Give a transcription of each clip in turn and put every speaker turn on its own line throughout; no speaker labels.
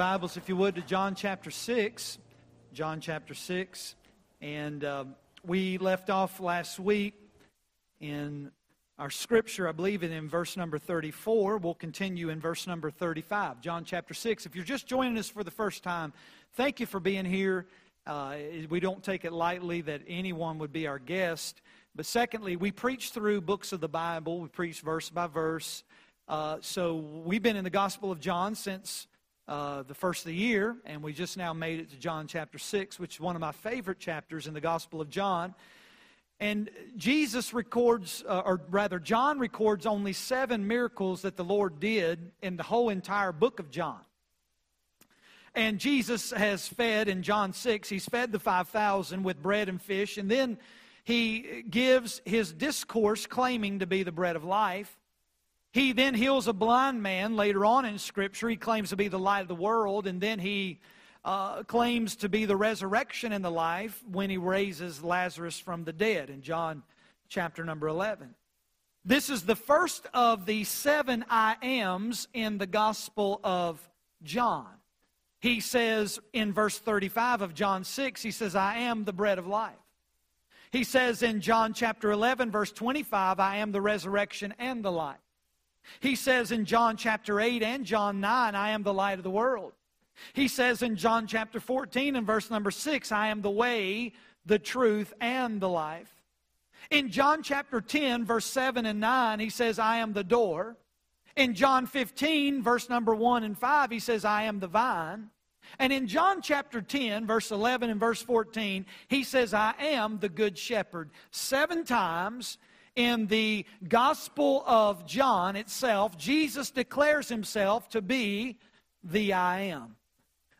Bibles, if you would, to John chapter 6. John chapter 6. And uh, we left off last week in our scripture, I believe in verse number 34. We'll continue in verse number 35. John chapter 6. If you're just joining us for the first time, thank you for being here. Uh, we don't take it lightly that anyone would be our guest. But secondly, we preach through books of the Bible, we preach verse by verse. Uh, so we've been in the Gospel of John since uh, the first of the year, and we just now made it to John chapter 6, which is one of my favorite chapters in the Gospel of John. And Jesus records, uh, or rather, John records only seven miracles that the Lord did in the whole entire book of John. And Jesus has fed in John 6, he's fed the 5,000 with bread and fish, and then he gives his discourse claiming to be the bread of life. He then heals a blind man later on in Scripture. He claims to be the light of the world, and then he uh, claims to be the resurrection and the life when he raises Lazarus from the dead in John chapter number 11. This is the first of the seven I ams in the Gospel of John. He says in verse 35 of John 6, he says, I am the bread of life. He says in John chapter 11, verse 25, I am the resurrection and the life. He says in John chapter 8 and John 9, I am the light of the world. He says in John chapter 14 and verse number 6, I am the way, the truth, and the life. In John chapter 10, verse 7 and 9, he says, I am the door. In John 15, verse number 1 and 5, he says, I am the vine. And in John chapter 10, verse 11 and verse 14, he says, I am the good shepherd. Seven times in the Gospel of John itself, Jesus declares himself to be the I am.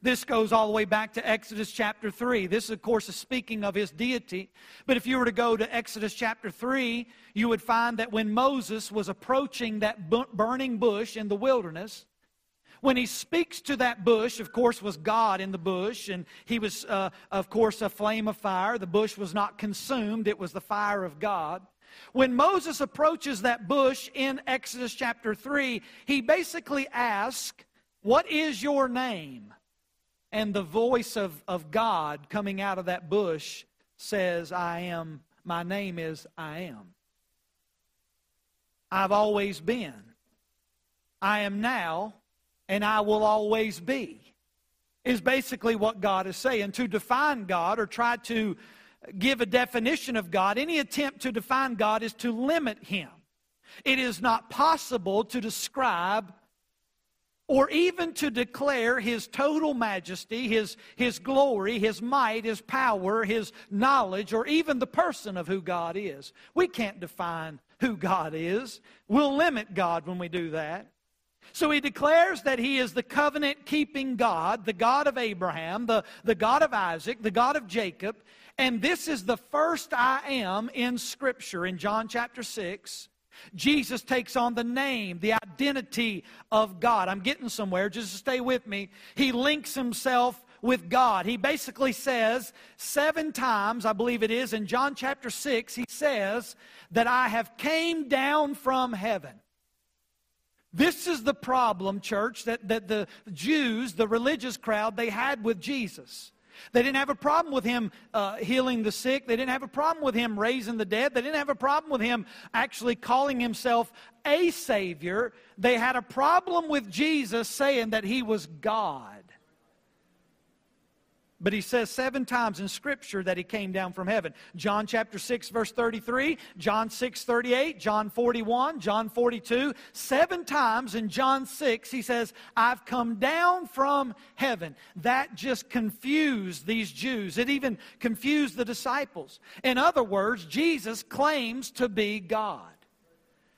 This goes all the way back to Exodus chapter 3. This, of course, is speaking of his deity. But if you were to go to Exodus chapter 3, you would find that when Moses was approaching that burning bush in the wilderness, when he speaks to that bush, of course, was God in the bush, and he was, uh, of course, a flame of fire. The bush was not consumed, it was the fire of God. When Moses approaches that bush in Exodus chapter 3, he basically asks, What is your name? And the voice of, of God coming out of that bush says, I am, my name is I am. I've always been. I am now, and I will always be. Is basically what God is saying. To define God or try to give a definition of God, any attempt to define God is to limit Him. It is not possible to describe or even to declare His total majesty, His, His glory, His might, His power, His knowledge, or even the person of who God is. We can't define who God is. We'll limit God when we do that. So he declares that he is the covenant keeping God, the God of Abraham, the, the God of Isaac, the God of Jacob. And this is the first I am in Scripture in John chapter 6. Jesus takes on the name, the identity of God. I'm getting somewhere, just stay with me. He links himself with God. He basically says seven times, I believe it is, in John chapter 6, he says that I have came down from heaven. This is the problem, church, that, that the Jews, the religious crowd, they had with Jesus. They didn't have a problem with him uh, healing the sick. They didn't have a problem with him raising the dead. They didn't have a problem with him actually calling himself a Savior. They had a problem with Jesus saying that he was God. But he says seven times in Scripture that he came down from heaven. John chapter 6, verse 33, John 6, 38, John 41, John 42. Seven times in John 6, he says, I've come down from heaven. That just confused these Jews. It even confused the disciples. In other words, Jesus claims to be God.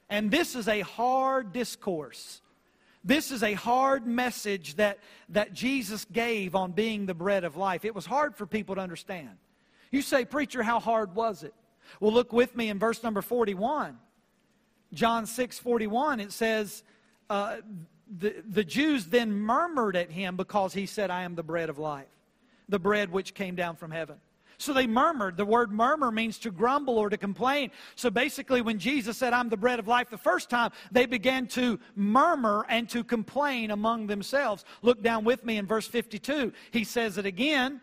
And this is a hard discourse. This is a hard message that, that Jesus gave on being the bread of life. It was hard for people to understand. You say, Preacher, how hard was it? Well, look with me in verse number 41. John 6 41, it says, uh, the, the Jews then murmured at him because he said, I am the bread of life, the bread which came down from heaven. So they murmured. The word murmur means to grumble or to complain. So basically, when Jesus said, I'm the bread of life the first time, they began to murmur and to complain among themselves. Look down with me in verse 52. He says it again.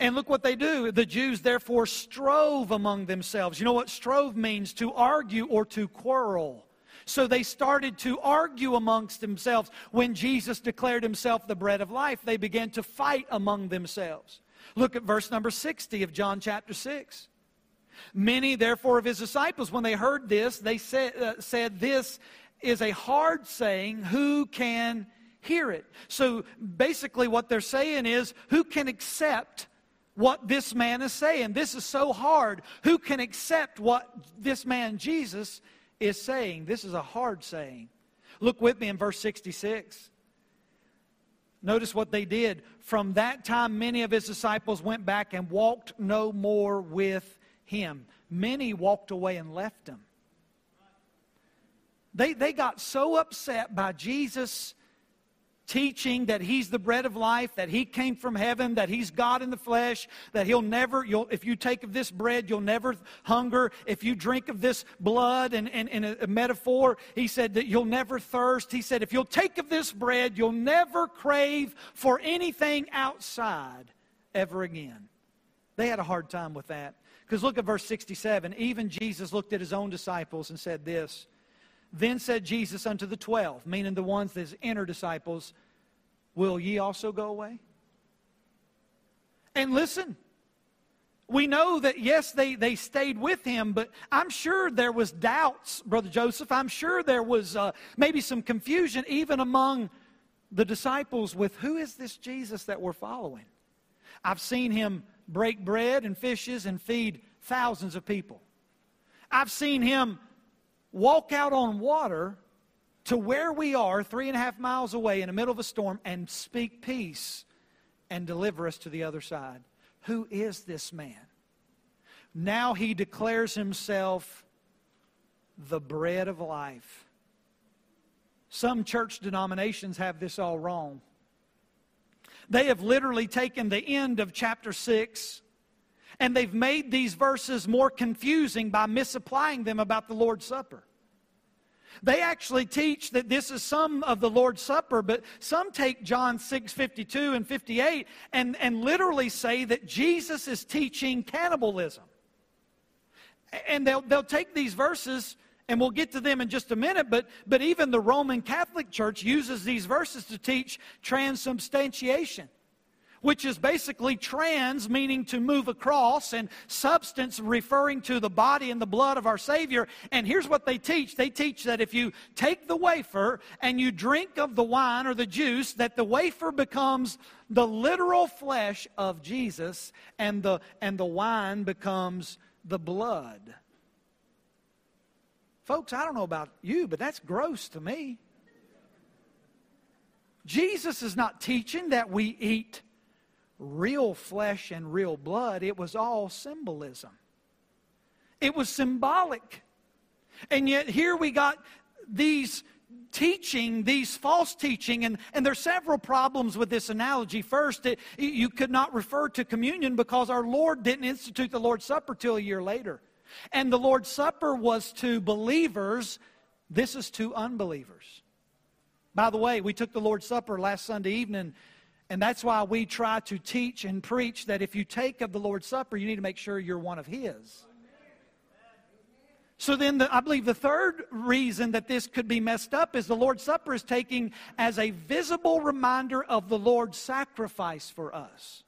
And look what they do. The Jews therefore strove among themselves. You know what strove means? To argue or to quarrel. So they started to argue amongst themselves. When Jesus declared himself the bread of life, they began to fight among themselves. Look at verse number 60 of John chapter 6. Many, therefore, of his disciples, when they heard this, they said, uh, said This is a hard saying. Who can hear it? So basically, what they're saying is, Who can accept what this man is saying? This is so hard. Who can accept what this man, Jesus, is saying? This is a hard saying. Look with me in verse 66. Notice what they did. From that time, many of his disciples went back and walked no more with him. Many walked away and left him. They, they got so upset by Jesus' teaching that he's the bread of life, that he came from heaven, that he's God in the flesh, that he'll never, you'll, if you take of this bread, you'll never hunger. If you drink of this blood, and in a, a metaphor, he said that you'll never thirst. He said, if you'll take of this bread, you'll never crave for anything outside ever again. They had a hard time with that. Because look at verse 67. Even Jesus looked at his own disciples and said this. Then said Jesus unto the twelve, meaning the ones, his inner disciples, Will ye also go away? And listen, we know that yes they, they stayed with him but i'm sure there was doubts brother joseph. I'm sure there was uh, maybe some confusion even among the disciples with who is this jesus that we're following? I've seen him break bread and fishes and feed thousands of people. I've seen him walk out on water to where we are, three and a half miles away in the middle of a storm, and speak peace and deliver us to the other side. Who is this man? Now he declares himself the bread of life. Some church denominations have this all wrong. They have literally taken the end of chapter 6 and they've made these verses more confusing by misapplying them about the Lord's Supper. They actually teach that this is some of the Lord's Supper, but some take John 6 52 and 58 and, and literally say that Jesus is teaching cannibalism. And they'll, they'll take these verses, and we'll get to them in just a minute, but, but even the Roman Catholic Church uses these verses to teach transubstantiation which is basically trans, meaning to move across, and substance, referring to the body and the blood of our Savior. And here's what they teach they teach that if you take the wafer and you drink of the wine or the juice, that the wafer becomes the literal flesh of Jesus, and the, and the wine becomes the blood. Folks, I don't know about you, but that's gross to me. Jesus is not teaching that we eat real flesh and real blood. It was all symbolism, it was symbolic. And yet, here we got these teaching, these false teaching, and, and there's several problems with this analogy. First, it, you could not refer to communion because our Lord didn't institute the Lord's Supper till a year later. And the Lord's Supper was to believers, this is to unbelievers. By the way, we took the Lord's Supper last Sunday evening and that's why we try to teach and preach that if you take of the Lord's Supper, you need to make sure you're one of His. So then, the, I believe the third reason that this could be messed up is the Lord's Supper is taking as a visible reminder of the Lord's sacrifice for us.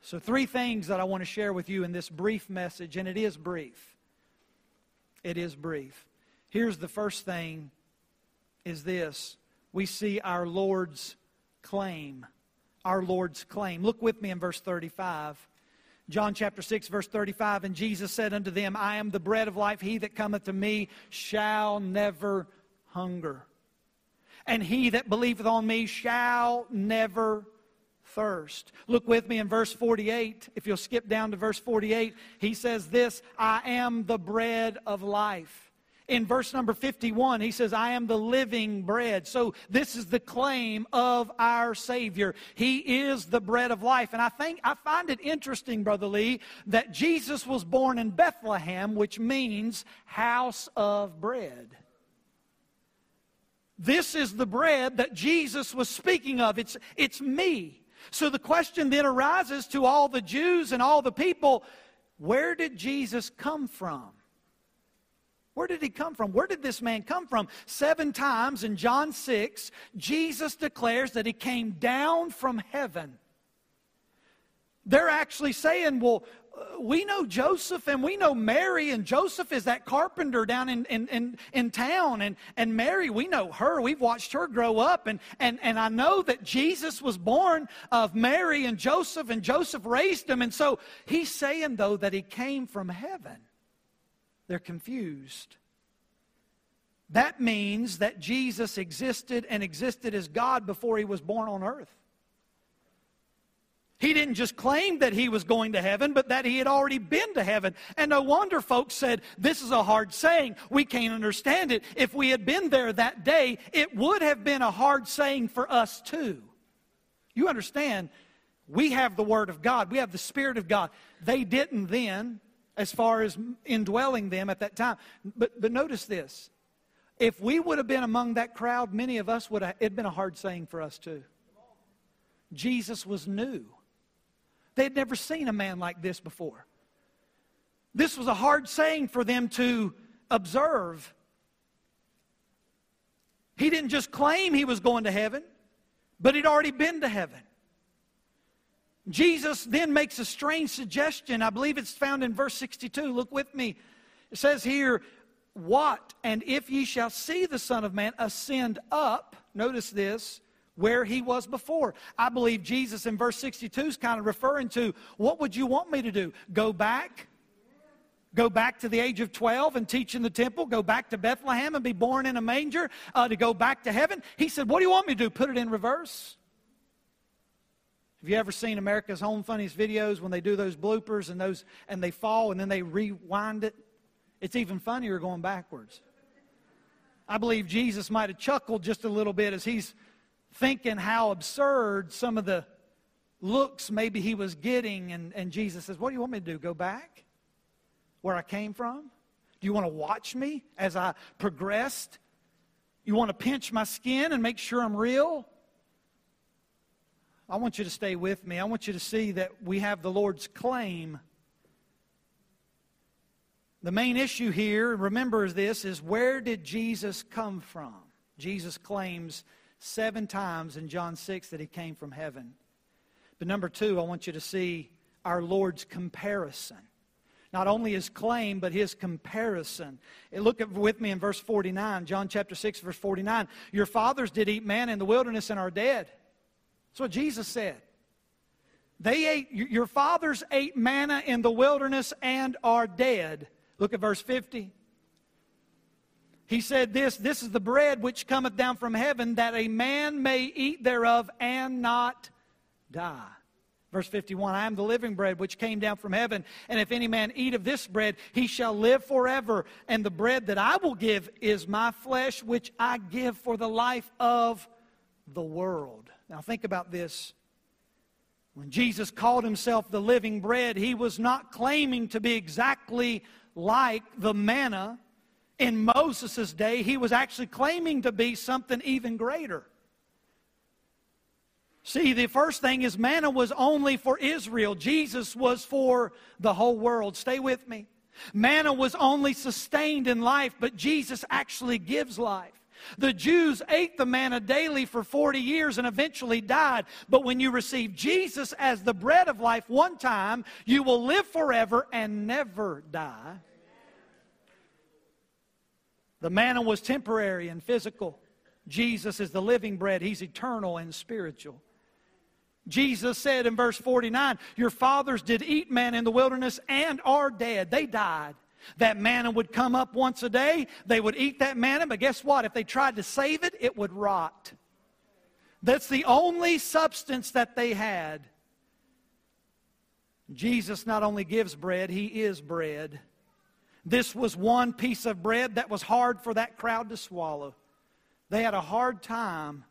So, three things that I want to share with you in this brief message, and it is brief. It is brief. Here's the first thing is this. We see our Lord's claim, our Lord's claim. Look with me in verse 35. John chapter 6, verse 35. And Jesus said unto them, I am the bread of life. He that cometh to me shall never hunger. And he that believeth on me shall never thirst. Look with me in verse 48. If you'll skip down to verse 48, he says this I am the bread of life. In verse number 51, he says, I am the living bread. So this is the claim of our Savior. He is the bread of life. And I think, I find it interesting, Brother Lee, that Jesus was born in Bethlehem, which means house of bread. This is the bread that Jesus was speaking of. It's, it's me. So the question then arises to all the Jews and all the people where did Jesus come from? Where did he come from? Where did this man come from? Seven times in John 6, Jesus declares that he came down from heaven. They're actually saying, well, uh, we know Joseph and we know Mary, and Joseph is that carpenter down in, in, in, in, town. And, and Mary, we know her. We've watched her grow up. And, and, and I know that Jesus was born of Mary and Joseph, and Joseph raised him. And so he's saying, though, that he came from heaven. They're confused. That means that Jesus existed and existed as God before he was born on earth. He didn't just claim that he was going to heaven, but that he had already been to heaven. And no wonder folks said, This is a hard saying. We can't understand it. If we had been there that day, it would have been a hard saying for us too. You understand, we have the Word of God, we have the Spirit of God. They didn't then as far as indwelling them at that time. But, but notice this. If we would have been among that crowd, many of us would have, it'd been a hard saying for us too. Jesus was new. They had never seen a man like this before. This was a hard saying for them to observe. He didn't just claim he was going to heaven, but he'd already been to heaven. Jesus then makes a strange suggestion. I believe it's found in verse 62. Look with me. It says here, What? And if ye shall see the Son of Man ascend up, notice this, where he was before. I believe Jesus in verse 62 is kind of referring to, What would you want me to do? Go back? Go back to the age of 12 and teach in the temple? Go back to Bethlehem and be born in a manger? Uh, to go back to heaven? He said, What do you want me to do? Put it in reverse? Have you ever seen America's Home Funniest videos when they do those bloopers and those and they fall and then they rewind it? It's even funnier going backwards. I believe Jesus might have chuckled just a little bit as he's thinking how absurd some of the looks maybe he was getting. And, and Jesus says, What do you want me to do? Go back where I came from? Do you want to watch me as I progressed? You want to pinch my skin and make sure I'm real? I want you to stay with me. I want you to see that we have the Lord's claim. The main issue here, remember this, is where did Jesus come from? Jesus claims seven times in John 6 that he came from heaven. But number two, I want you to see our Lord's comparison. Not only his claim, but his comparison. Look at, with me in verse 49, John chapter 6, verse 49. Your fathers did eat man in the wilderness and are dead. That's what Jesus said. They ate, your fathers ate manna in the wilderness and are dead. Look at verse 50. He said this This is the bread which cometh down from heaven, that a man may eat thereof and not die. Verse 51 I am the living bread which came down from heaven, and if any man eat of this bread, he shall live forever. And the bread that I will give is my flesh, which I give for the life of the world. Now, think about this. When Jesus called himself the living bread, he was not claiming to be exactly like the manna in Moses' day. He was actually claiming to be something even greater. See, the first thing is manna was only for Israel, Jesus was for the whole world. Stay with me. Manna was only sustained in life, but Jesus actually gives life. The Jews ate the manna daily for 40 years and eventually died. But when you receive Jesus as the bread of life one time, you will live forever and never die. The manna was temporary and physical. Jesus is the living bread, He's eternal and spiritual. Jesus said in verse 49 Your fathers did eat man in the wilderness and are dead. They died. That manna would come up once a day. They would eat that manna, but guess what? If they tried to save it, it would rot. That's the only substance that they had. Jesus not only gives bread, he is bread. This was one piece of bread that was hard for that crowd to swallow. They had a hard time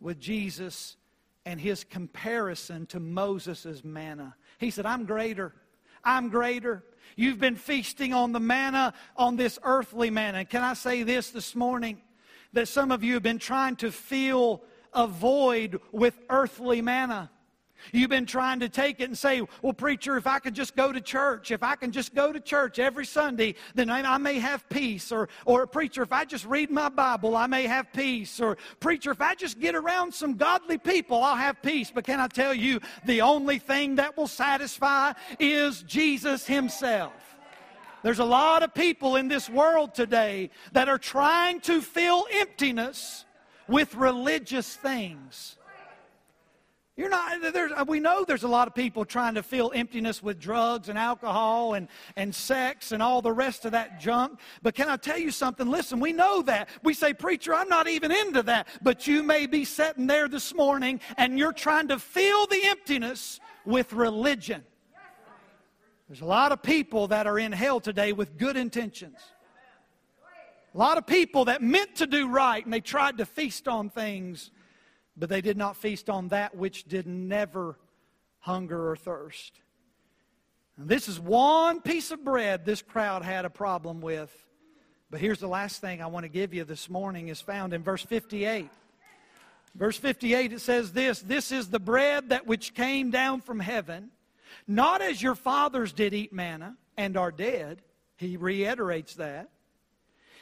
with Jesus and his comparison to Moses' manna. He said, I'm greater. I'm greater. You've been feasting on the manna, on this earthly manna. Can I say this this morning? That some of you have been trying to fill a void with earthly manna. You've been trying to take it and say, well, preacher, if I could just go to church, if I can just go to church every Sunday, then I, may have peace. Or, or, preacher, if I just read my Bible, I may have peace. Or, preacher, if I just get around some godly people, I'll have peace. But can I tell you, the only thing that will satisfy is Jesus Himself. There's a lot of people in this world today that are trying to fill emptiness with religious things. You're not, there's, uh, we know there's a lot of people trying to fill emptiness with drugs and alcohol and, and sex and all the rest of that junk. But can I tell you something? Listen, we know that. We say, Preacher, I'm not even into that. But you may be sitting there this morning and you're trying to fill the emptiness with religion. There's a lot of people that are in hell today with good intentions. A lot of people that meant to do right and they tried to feast on things but they did not feast on that which did never hunger or thirst. And this is one piece of bread this crowd had a problem with. But here's the last thing I want to give you this morning is found in verse 58. Verse 58 it says this, this is the bread that which came down from heaven, not as your fathers did eat manna and are dead. He reiterates that.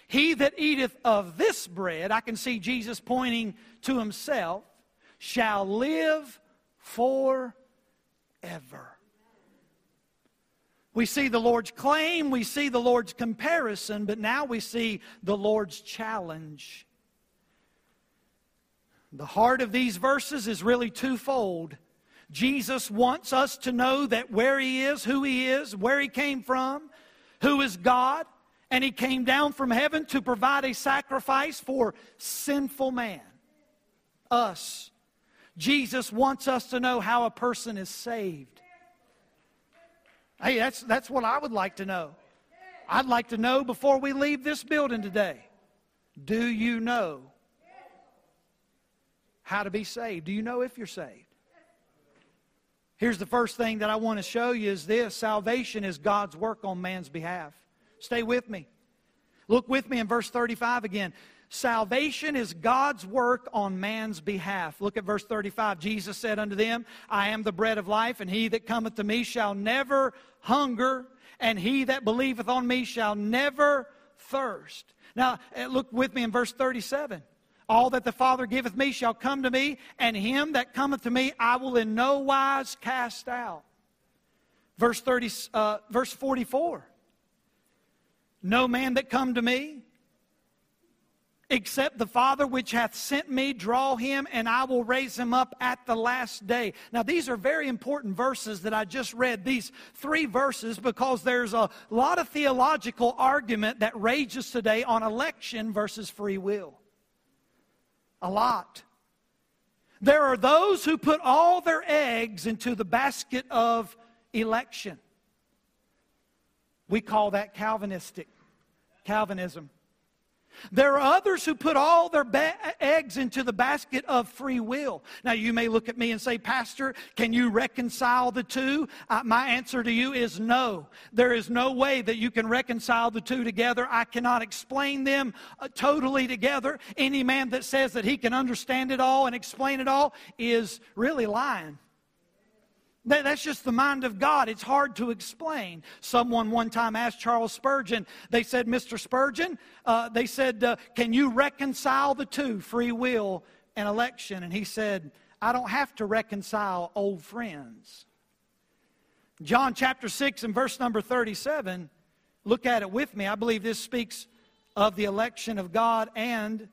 He that eateth of this bread, I can see Jesus pointing to himself, shall live forever. We see the Lord's claim, we see the Lord's comparison, but now we see the Lord's challenge. The heart of these verses is really twofold. Jesus wants us to know that where He is, who He is, where He came from, who is God, and he came down from heaven to provide a sacrifice for sinful man, us. Jesus wants us to know how a person is saved. Hey, that's, that's what I would like to know. I'd like to know before we leave this building today do you know how to be saved? Do you know if you're saved? Here's the first thing that I want to show you is this salvation is God's work on man's behalf. Stay with me. Look with me in verse 35 again. Salvation is God's work on man's behalf. Look at verse 35. Jesus said unto them, I am the bread of life, and he that cometh to me shall never hunger, and he that believeth on me shall never thirst. Now, eh, look with me in verse 37. All that the Father giveth me shall come to me, and him that cometh to me I will in no wise cast out. Verse, 30, uh, verse 44. No man that come to me, except the Father which hath sent me, draw him, and I will raise him up at the last day. Now, these are very important verses that I just read, these three verses, because there's a lot of theological argument that rages today on election versus free will. A lot. There are those who put all their eggs into the basket of election. We call that Calvinistic. Calvinism. There are others who put all their ba- eggs into the basket of free will. Now, you may look at me and say, Pastor, can you reconcile the two? Uh, my answer to you is no. There is no way that you can reconcile the two together. I cannot explain them uh, totally together. Any man that says that he can understand it all and explain it all is really lying. That's just the mind of God. It's hard to explain. Someone one time asked Charles Spurgeon, they said, Mr. Spurgeon, uh, they said, uh, can you reconcile the two, free will and election? And he said, I don't have to reconcile old friends. John chapter 6 and verse number 37, look at it with me. I believe this speaks of the election of God and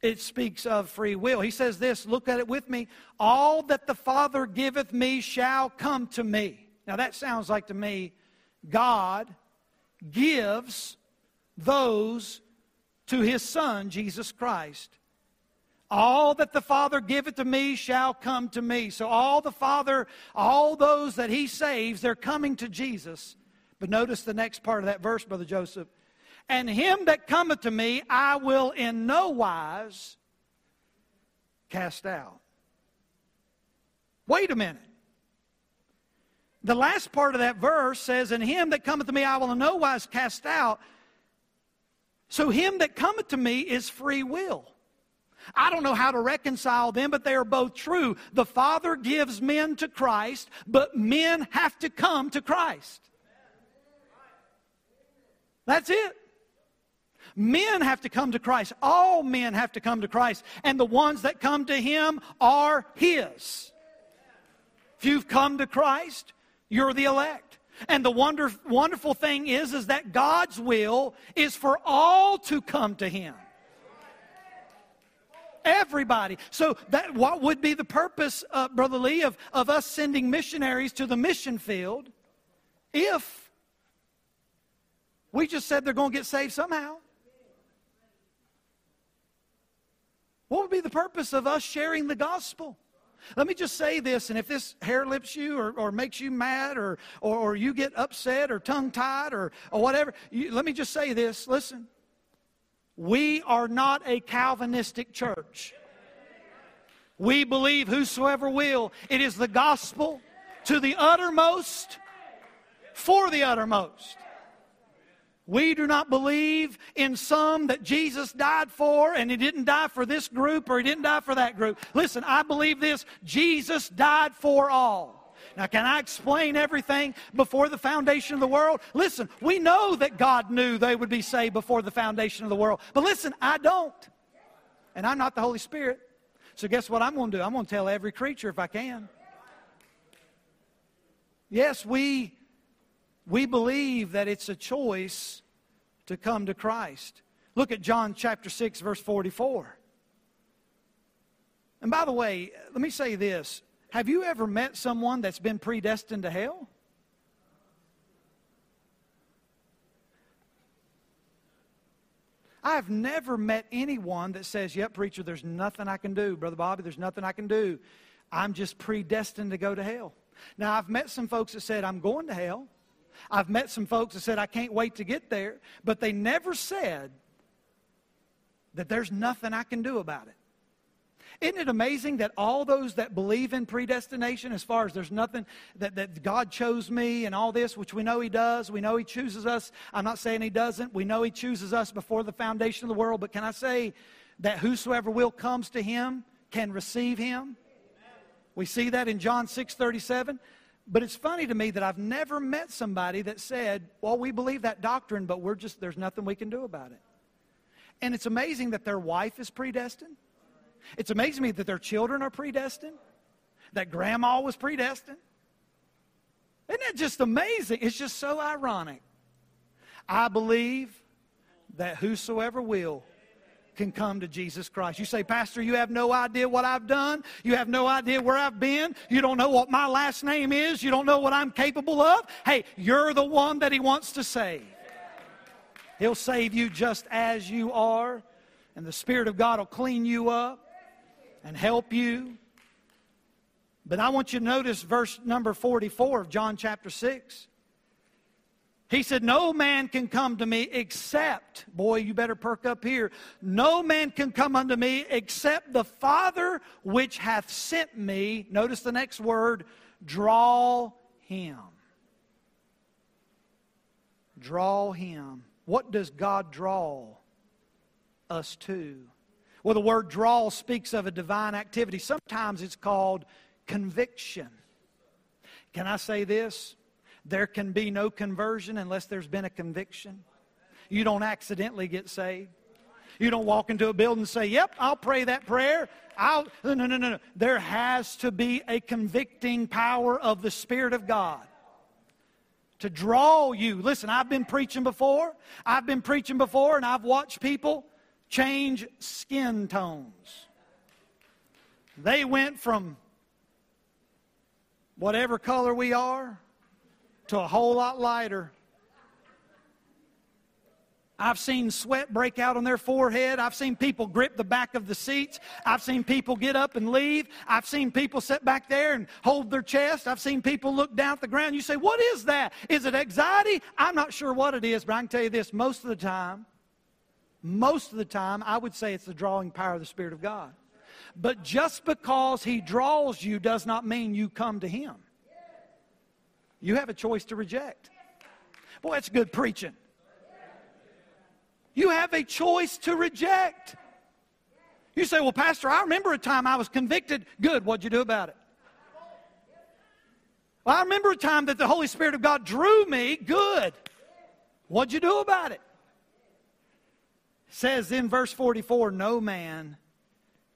it speaks of free will. He says this, look at it with me. All that the Father giveth me shall come to me. Now that sounds like to me, God gives those to his Son, Jesus Christ. All that the Father giveth to me shall come to me. So all the Father, all those that he saves, they're coming to Jesus But notice the next part of that verse, Brother Joseph. And him that cometh to me, I will in no wise cast out. Wait a minute. The last part of that verse says, And him that cometh to me, I will in no wise cast out. So, him that cometh to me is free will. I don't know how to reconcile them, but they are both true. The Father gives men to Christ, but men have to come to Christ. That's it. Men have to come to Christ. All men have to come to Christ. And the ones that come to Him are His. If you've come to Christ, you're the elect. And the wonder, wonderful thing is, is that God's will is for all to come to Him. Everybody. So that what would be the purpose, uh, Brother Lee, of, of us sending missionaries to the mission field if we just said they're going to get saved somehow? What would be the purpose of us sharing the gospel? Let me just say this, and if this hair lips you or, or makes you mad or, or, or, you get upset or tongue tied or, or whatever, you, let me just say this. Listen, we are not a Calvinistic church. We believe whosoever will. It is the gospel to the uttermost for the uttermost. We do not believe in some that Jesus died for and he didn't die for this group or he didn't die for that group. Listen, I believe this Jesus died for all. Now, can I explain everything before the foundation of the world? Listen, we know that God knew they would be saved before the foundation of the world. But listen, I don't. And I'm not the Holy Spirit. So, guess what I'm going to do? I'm going to tell every creature if I can. Yes, we we believe that it's a choice to come to Christ. Look at John chapter 6, verse 44. And by the way, let me say this Have you ever met someone that's been predestined to hell? I've never met anyone that says, Yep, preacher, there's nothing I can do. Brother Bobby, there's nothing I can do. I'm just predestined to go to hell. Now, I've met some folks that said, I'm going to hell. I've met some folks that said, I can't wait to get there, but they never said that there's nothing I can do about it. Isn't it amazing that all those that believe in predestination, as far as there's nothing that, that God chose me and all this, which we know He does, we know He chooses us. I'm not saying He doesn't. We know He chooses us before the foundation of the world. But can I say that whosoever will comes to Him can receive Him? We see that in John 6 37. But it's funny to me that I've never met somebody that said, well, we believe that doctrine, but we're just, there's nothing we can do about it. And it's amazing that their wife is predestined. It's amazing to me that their children are predestined, that grandma was predestined. Isn't that just amazing? It's just so ironic. I believe that whosoever will can come to Jesus Christ. You say, Pastor, you have no idea what I've done. You have no idea where I've been. You don't know what my last name is. You don't know what I'm capable of. Hey, you're the one that He wants to save. He'll save you just as you are, and the Spirit of God will clean you up and help you. But I want you to notice verse number 44 of John chapter 6. He said, No man can come to me except, boy, you better perk up here. No man can come unto me except the Father which hath sent me. Notice the next word draw him. Draw him. What does God draw us to? Well, the word draw speaks of a divine activity. Sometimes it's called conviction. Can I say this? There can be no conversion unless there's been a conviction. You don't accidentally get saved. You don't walk into a building and say, Yep, I'll pray that prayer. I'll no no no no. There has to be a convicting power of the Spirit of God to draw you. Listen, I've been preaching before. I've been preaching before, and I've watched people change skin tones. They went from whatever color we are to a whole lot lighter. I've seen sweat break out on their forehead. I've seen people grip the back of the seats. I've seen people get up and leave. I've seen people sit back there and hold their chest. I've seen people look down at the ground. You say, What is that? Is it anxiety? I'm not sure what it is, but I can tell you this most of the time, most of the time, I would say it's the drawing power of the Spirit of God. But just because He draws you does not mean you come to Him. You have a choice to reject. Boy, that's good preaching. You have a choice to reject. You say, Well, Pastor, I remember a time I was convicted. Good. What'd you do about it? Well, I remember a time that the Holy Spirit of God drew me. Good. What'd you do about it? it says in verse 44 No man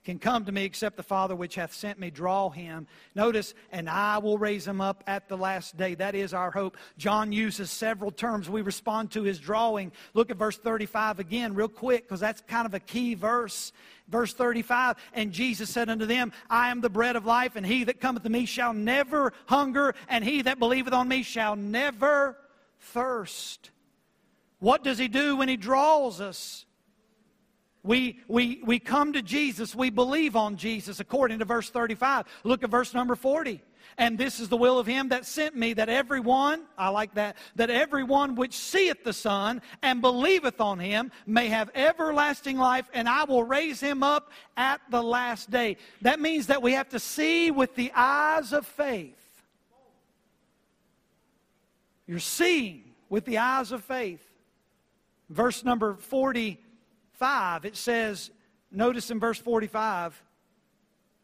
can come to me except the Father which hath sent me draw him. Notice, and I will raise him up at the last day. That is our hope. John uses several terms. We respond to his drawing. Look at verse 35 again, real quick, because that's kind of a key verse. Verse 35 And Jesus said unto them, I am the bread of life, and he that cometh to me shall never hunger, and he that believeth on me shall never thirst. What does he do when he draws us? We, we, we come to Jesus, we believe on Jesus, according to verse 35. Look at verse number 40. And this is the will of him that sent me, that everyone, I like that, that everyone which seeth the Son and believeth on him may have everlasting life, and I will raise him up at the last day. That means that we have to see with the eyes of faith. You're seeing with the eyes of faith. Verse number 40 5, it says, notice in verse 45,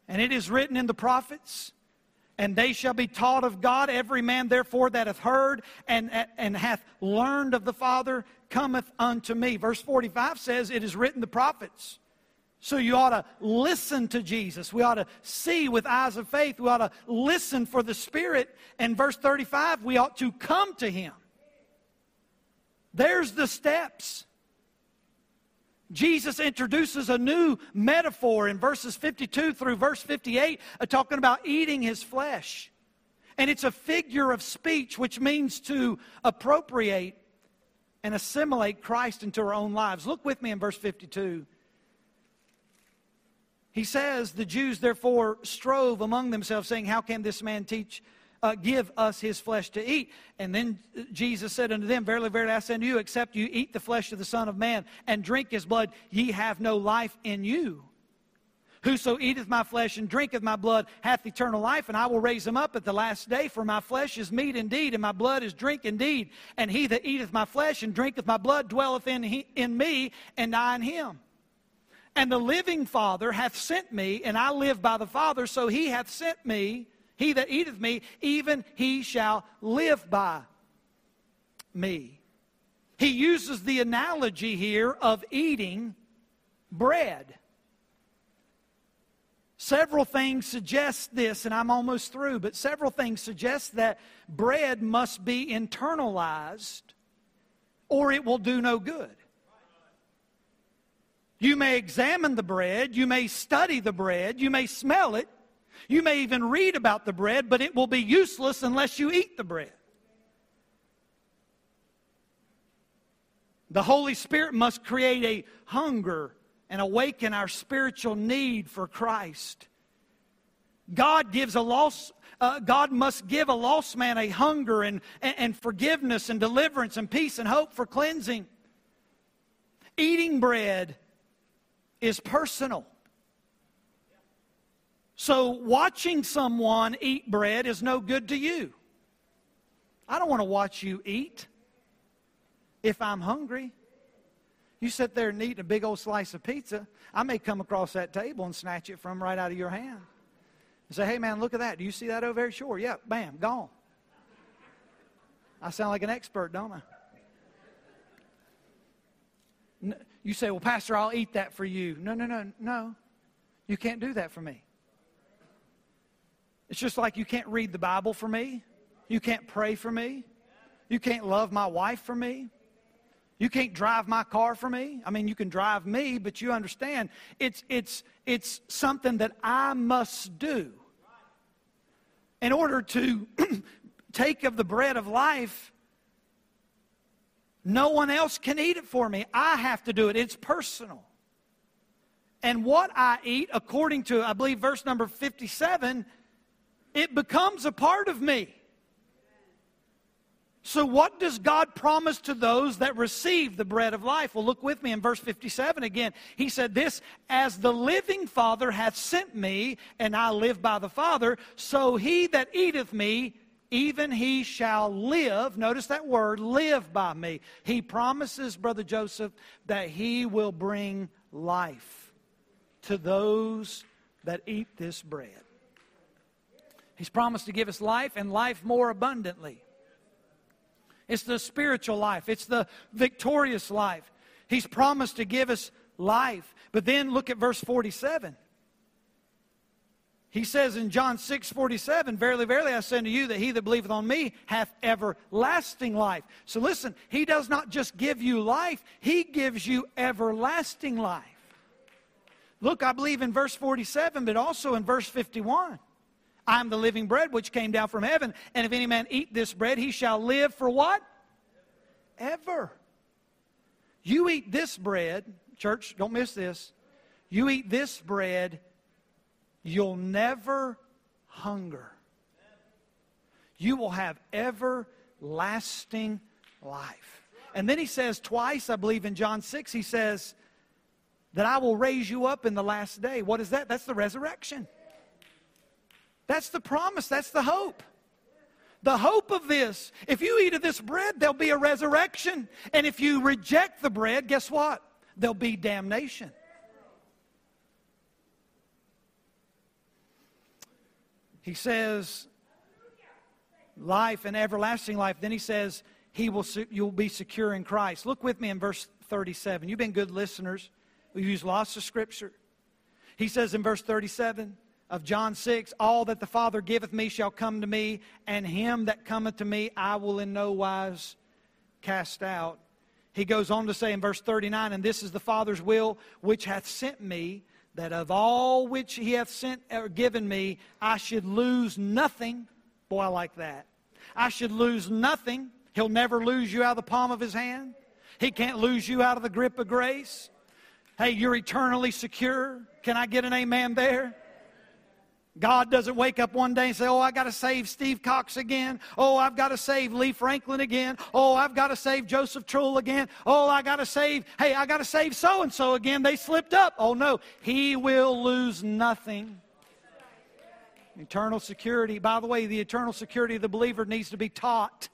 and it is written in the prophets, and they shall be taught of God. Every man, therefore, that hath heard and, and hath learned of the Father cometh unto me. Verse 45 says, It is written the prophets. So you ought to listen to Jesus. We ought to see with eyes of faith. We ought to listen for the Spirit. And verse 35, we ought to come to Him. There's the steps. Jesus introduces a new metaphor in verses 52 through verse 58, uh, talking about eating his flesh. And it's a figure of speech which means to appropriate and assimilate Christ into our own lives. Look with me in verse 52. He says, The Jews therefore strove among themselves, saying, How can this man teach? Uh, give us his flesh to eat. And then Jesus said unto them, Verily, verily, I say unto you, except you eat the flesh of the Son of Man and drink his blood, ye have no life in you. Whoso eateth my flesh and drinketh my blood hath eternal life, and I will raise him up at the last day. For my flesh is meat indeed, and my blood is drink indeed. And he that eateth my flesh and drinketh my blood dwelleth in, he, in me, and I in him. And the living Father hath sent me, and I live by the Father, so he hath sent me he that eateth me, even he shall live by me. He uses the analogy here of eating bread. Several things suggest this, and I'm almost through, but several things suggest that bread must be internalized or it will do no good. You may examine the bread, you may study the bread, you may smell it, you may even read about the bread, but it will be useless unless you eat the bread. The Holy Spirit must create a hunger and awaken our spiritual need for Christ. God gives a lost, uh, God must give a lost man a hunger and, and, and forgiveness and deliverance and peace and hope for cleansing. Eating bread is personal. So, watching someone eat bread is no good to you. I don't want to watch you eat if I'm hungry. You sit there and eat a big old slice of pizza, I may come across that table and snatch it from right out of your hand. And say, hey man, look at that. Do you see that over there? Sure, yeah, bam, gone. I sound like an expert, don't I? You say, well, Pastor, I'll eat that for you. No, no, no, no. You can't do that for me. It's just like you can't read the Bible for me. You can't pray for me. You can't love my wife for me. You can't drive my car for me. I mean, you can drive me, but you understand it's, it's, it's something that I must do. In order to take of the bread of life, No one else can eat it for me. I have to do it. It's personal. And what I eat, according to, I believe, verse number 57, it becomes a part of me. So, what does God promise to those that receive the bread of life? Well, look with me in verse 57 again. He said, This, as the living Father hath sent me, and I live by the Father, so he that eateth me even he shall live. Notice that word, live by me. He promises, Brother Joseph, that he will bring life to those that eat this bread. He's promised to give us life and life more abundantly. It's the spiritual life, it's the victorious life. He's promised to give us life. But then look at verse 47. He says in John 6 47, Verily, verily, I say unto you that he that believeth on me hath everlasting life. So listen, he does not just give you life, he gives you everlasting life. Look, I believe in verse 47, but also in verse 51. I am the living bread which came down from heaven, and if any man eat this bread, he shall live for what? Ever. You eat this bread, church, don't miss this. You eat this bread You'll never hunger. You will have everlasting life. And then he says twice, I believe in John 6, he says, that I will raise you up in the last day. What is that? That's the resurrection. That's the promise. That's the hope. The hope of this, if you eat of this bread, there'll be a resurrection. And if you reject the bread, guess what? There'll be damnation. He says, life and everlasting life. Then he says, he will, you'll be secure in Christ. Look with me in verse 37. You've been good listeners. We've used lots of scripture. He says in verse 37 of John 6, All that the Father giveth me shall come to me, and him that cometh to me I will in no wise cast out. He goes on to say in verse 39, And this is the Father's will which hath sent me, that of all which he hath sent or given me, I should lose nothing. Boy, I like that. I should lose nothing. He'll never lose you out of the palm of his hand. He can't lose you out of the grip of grace. Hey, you're eternally secure. Can I get an amen there? God doesn't wake up one day and say, Oh, I got to save Steve Cox again. Oh, I've got to save Lee Franklin again. Oh, I've got to save Joseph Trull again. Oh, I got to save, hey, I got to save so and so again. They slipped up. Oh, no. He will lose nothing. Eternal security. By the way, the eternal security of the believer needs to be taught.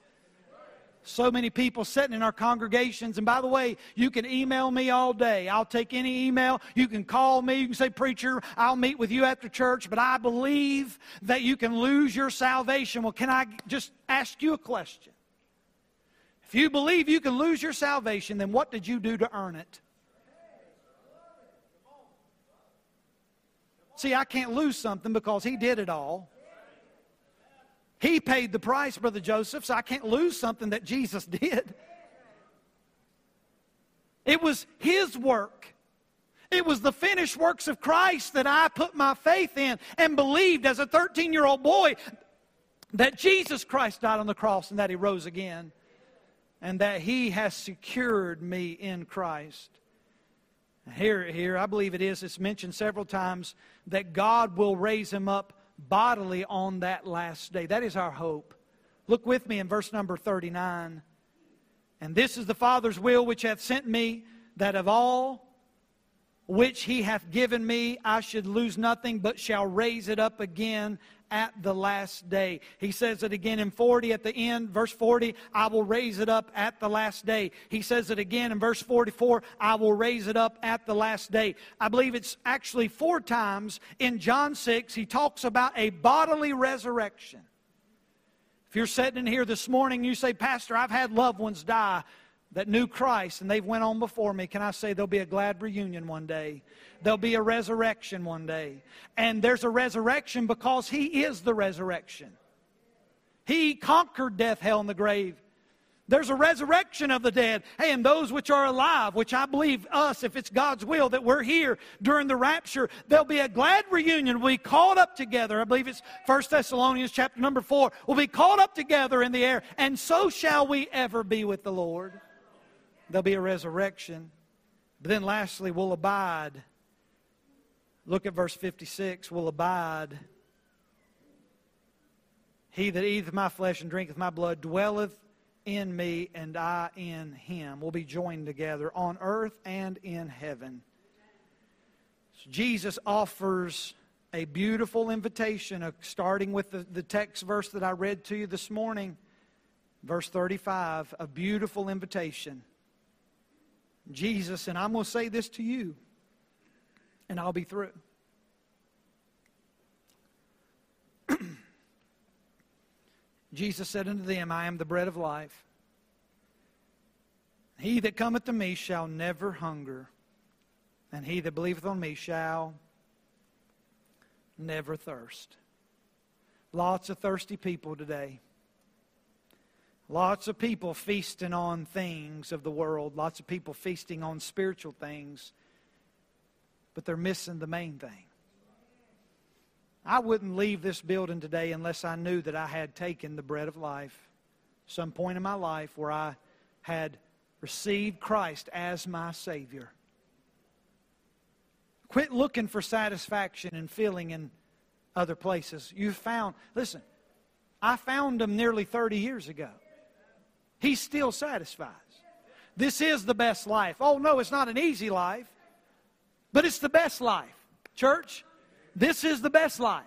So many people sitting in our congregations. And by the way, you can email me all day. I'll take any email. You can call me. You can say, Preacher, I'll meet with you after church. But I believe that you can lose your salvation. Well, can I just ask you a question? If you believe you can lose your salvation, then what did you do to earn it? See, I can't lose something because He did it all. He paid the price, Brother Joseph, so I can't lose something that Jesus did. It was His work. It was the finished works of Christ that I put my faith in and believed as a 13 year old boy that Jesus Christ died on the cross and that He rose again and that He has secured me in Christ. Here, here, I believe it is, it's mentioned several times that God will raise Him up bodily on that last day. That is our hope. Look with me in verse number 39. And this is the Father's will which hath sent me, that of all which he hath given me, I should lose nothing, but shall raise it up again at the last day. He says it again in 40 at the end, verse 40, I will raise it up at the last day. He says it again in verse 44, I will raise it up at the last day. I believe it's actually four times in John 6, he talks about a bodily resurrection. If you're sitting in here this morning, you say, Pastor, I've had loved ones die that knew Christ and they've went on before me, can I say there'll be a glad reunion one day? There'll be a resurrection one day. And there's a resurrection because He is the resurrection. He conquered death, hell, and the grave. There's a resurrection of the dead. Hey, and those which are alive, which I believe us, if it's God's will, that we're here during the rapture, there'll be a glad reunion. We'll be called up together. I believe it's 1 Thessalonians chapter number 4. We'll be called up together in the air, and so shall we ever be with the Lord. There'll be a resurrection. But then lastly, we'll abide. Look at verse 56. We'll abide. He that eateth my flesh and drinketh my blood dwelleth in me, and I in him. We'll be joined together on earth and in heaven. So Jesus offers a beautiful invitation, uh, starting with the, the text verse that I read to you this morning, verse 35, a beautiful invitation. Jesus, and I'm going to say this to you, and I'll be through. Jesus said unto them, I am the bread of life. He that cometh to me shall never hunger, and he that believeth on me shall never thirst. Lots of thirsty people today. Lots of people feasting on things of the world. Lots of people feasting on spiritual things. But they're missing the main thing. I wouldn't leave this building today unless I knew that I had taken the bread of life some point in my life where I had received Christ as my Savior. Quit looking for satisfaction and feeling in other places. You found, listen, I found them nearly 30 years ago. He still satisfies. This is the best life. Oh, no, it's not an easy life, but it's the best life. Church, this is the best life.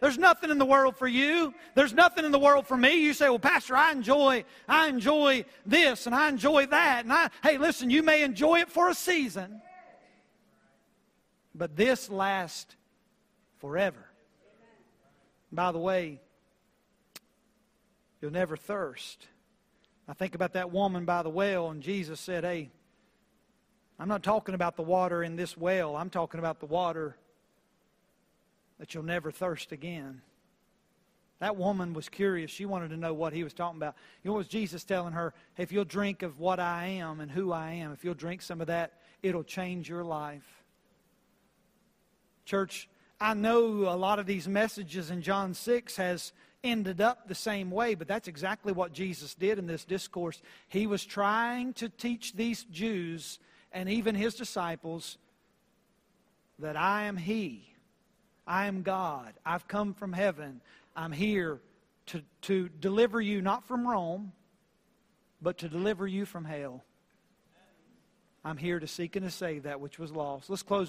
There's nothing in the world for you. There's nothing in the world for me. You say, "Well, pastor, I enjoy I enjoy this and I enjoy that." And I hey, listen, you may enjoy it for a season, but this lasts forever. By the way, you'll never thirst. I think about that woman by the well, and Jesus said, Hey, I'm not talking about the water in this well, I'm talking about the water that you'll never thirst again. That woman was curious. She wanted to know what he was talking about. You know what was Jesus telling her? Hey, if you'll drink of what I am and who I am, if you'll drink some of that, it'll change your life. Church, I know a lot of these messages in John 6 has ended up the same way, but that's exactly what Jesus did in this discourse. He was trying to teach these Jews and even his disciples that I am He. I am God. I've come from heaven. I'm here to, to deliver you not from Rome, but to deliver you from hell. I'm here to seek and to save that which was lost. Let's close our